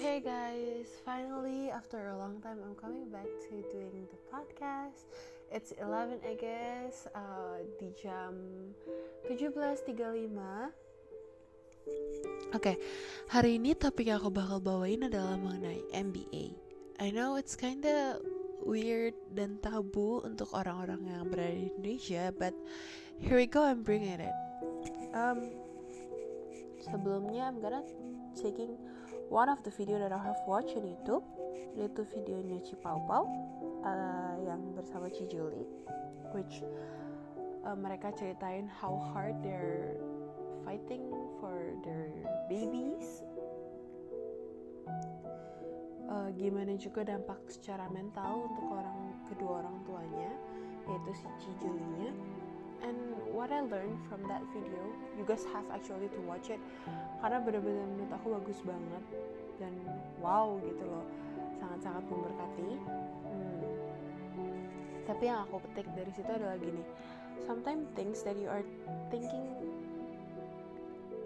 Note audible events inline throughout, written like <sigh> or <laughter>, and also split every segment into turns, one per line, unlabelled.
Hey guys, finally after a long time I'm coming back to doing the podcast. It's 11 I guess uh, di jam 17.35. Oke, okay, hari ini topik yang aku bakal bawain adalah mengenai MBA. I know it's kinda weird dan tabu untuk orang-orang yang berada di Indonesia, but here we go, I'm bringing it. Um, sebelumnya I'm gonna taking one of the video that I have watched on YouTube yaitu videonya Ci Pau uh, yang bersama Ci Julie which uh, mereka ceritain how hard they're fighting for their babies. Uh, gimana juga dampak secara mental untuk orang kedua orang tuanya yaitu si Ci Julie-nya and what I learned from that video you guys have actually to watch it karena benar-benar menurut aku bagus banget dan wow gitu loh. Sangat-sangat memberkati. Hmm. tapi yang aku petik dari situ adalah gini sometimes things that you are thinking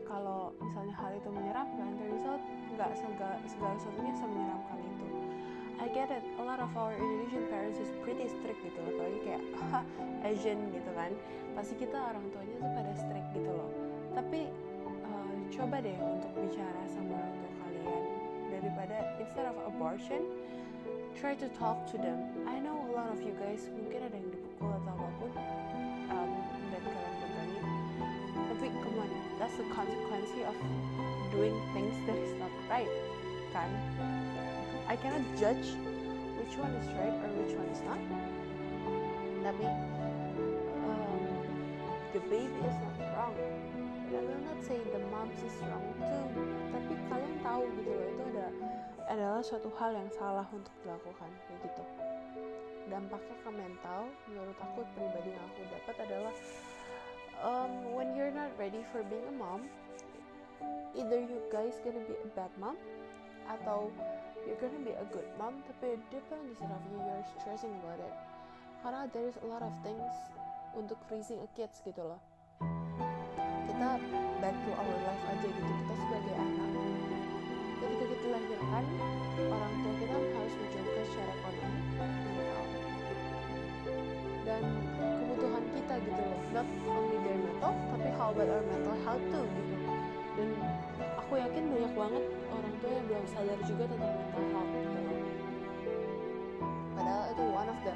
kalau misalnya hal itu menyeramkan out nggak segala segala sesuatunya semenyeramkan I get it, a lot of our Indonesian parents is pretty strict gitu loh. Apalagi kayak <laughs> Asian gitu kan. Pasti kita orang tuanya tuh pada strict gitu loh. Tapi uh, coba deh untuk bicara sama orang tua kalian. Daripada instead of abortion try to talk to them. I know a lot of you guys mungkin ada yang dipukul atau apa pun um, dan kalian berani tapi come on that's the consequence of doing things that is not right kan I cannot judge which one is right or which one is not. Tapi um, the baby is not wrong. I will not say the mom is wrong too. Tapi kalian tahu gitu loh itu ada adalah suatu hal yang salah untuk dilakukan kayak gitu. Dampaknya ke mental menurut aku pribadi yang aku dapat adalah um, when you're not ready for being a mom, either you guys gonna be a bad mom atau you're gonna be a good mom tapi deep down inside of you. You're stressing about it. Karena there is a lot of things untuk raising a kids gitu loh. Kita back to our life aja gitu. Kita sebagai anak. Ketika kita lahirkan orang tua kita harus mencoba secara ekonomi mental. Dan kebutuhan kita gitu loh. Not only their mental tapi how about our mental health too gitu. Dan aku yakin banyak banget orang tua yang sadar juga tentang mental health gitu padahal itu one of the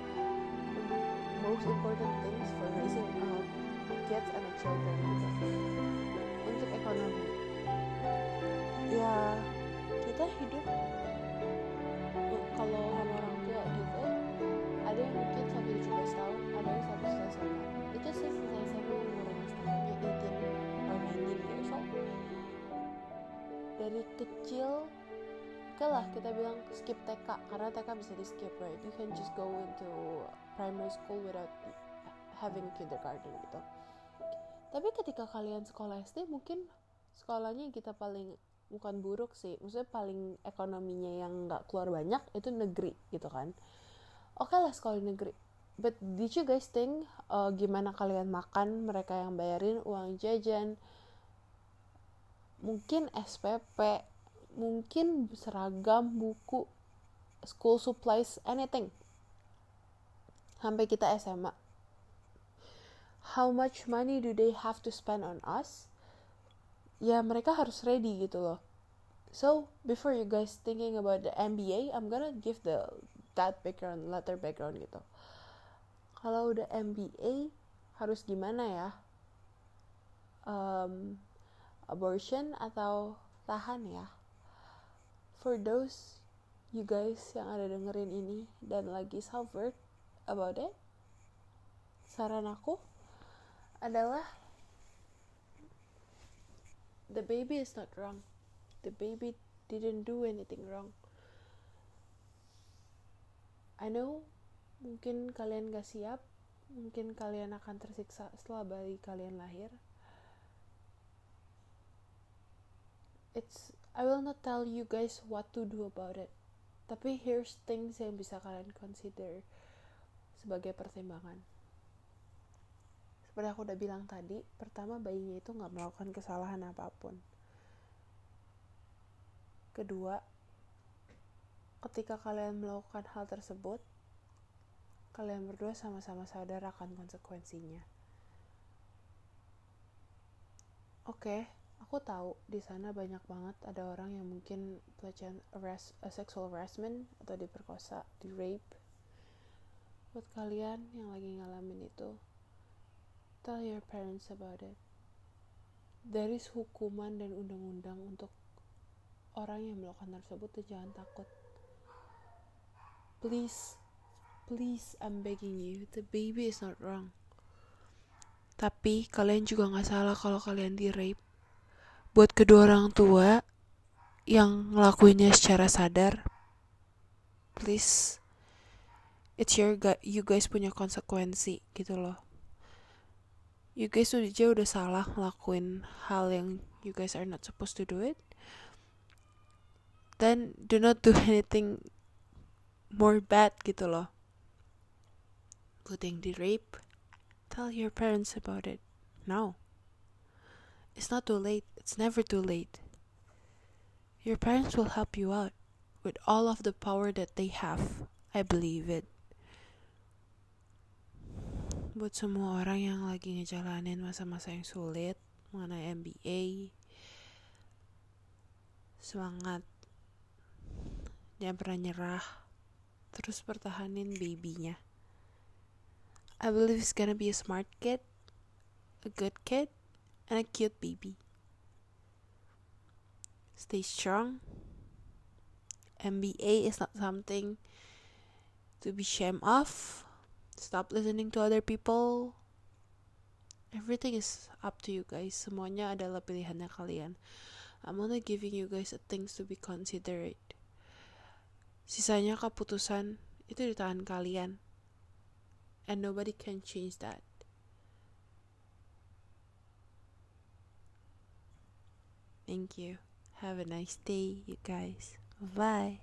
most important things for raising uh, kids and children gitu untuk ekonomi. Ya kita hidup kalau sama orang tua gitu ada yang mungkin sampai 17 tahun ada yang sampai selesai SMA itu sih selesai SMA umurnya setengahnya 18 or 19 years old. Dari kecil oke lah kita bilang skip TK karena TK bisa di skip right? You can just go into primary school without having kindergarten gitu. Tapi ketika kalian sekolah SD mungkin sekolahnya kita paling bukan buruk sih maksudnya paling ekonominya yang nggak keluar banyak itu negeri gitu kan. Oke okay lah sekolah negeri. But did you guys think uh, gimana kalian makan mereka yang bayarin uang jajan? Mungkin SPP mungkin seragam buku school supplies anything. Sampai kita SMA how much money do they have to spend on us? Ya mereka harus ready gitu loh. So before you guys thinking about the MBA I'm gonna give the that background latter background gitu. Kalau udah MBA harus gimana ya? Um, abortion atau tahan ya for those you guys yang ada dengerin ini dan lagi suffered about it saran aku adalah the baby is not wrong. The baby didn't do anything wrong. I know mungkin kalian gak siap mungkin kalian akan tersiksa setelah bayi kalian lahir. It's I will not tell you guys what to do about it. Tapi here's things yang bisa kalian consider sebagai pertimbangan. Seperti aku udah bilang tadi pertama bayinya itu nggak melakukan kesalahan apa pun. Kedua ketika kalian melakukan hal tersebut, kalian berdua sama-sama sadar akan konsekuensinya. Oke, okay, aku tahu di sana banyak banget ada orang yang mungkin pelecehan uh, sexual harassment atau diperkosa, di rape. Buat kalian yang lagi ngalamin itu, tell your parents about it. There is hukuman dan undang-undang untuk orang yang melakukan tersebut dan jangan takut please please I'm begging you the baby is not wrong tapi kalian juga nggak salah kalau kalian di rape buat kedua orang tua yang ngelakuinnya secara sadar please it's your you guys punya konsekuensi gitu loh. You guys udah aja udah salah ngelakuin hal yang you guys are not supposed to do it. Then do not do <laughs> anything more bad gitu loh. Putting the rape. Tell your parents about it now it's not too late. It's never too late. Your parents will help you out with all of the power that they have I believe it. Buat semua orang yang lagi ngejalanin masa-masa yang sulit mengenai MBA semangat jangan pernah nyerah terus pertahanin babynya. I believe he's gonna be a smart kid a good kid and a cute baby. Stay strong. MBA is not something to be shame of. Stop listening to other people. Everything is up to you guys. Semuanya adalah pilihannya kalian. I'm only giving you guys things to be considerate. Sisanya keputusan itu di tangan kalian. And nobody can change that. Thank you. Have a nice day, you guys. Bye.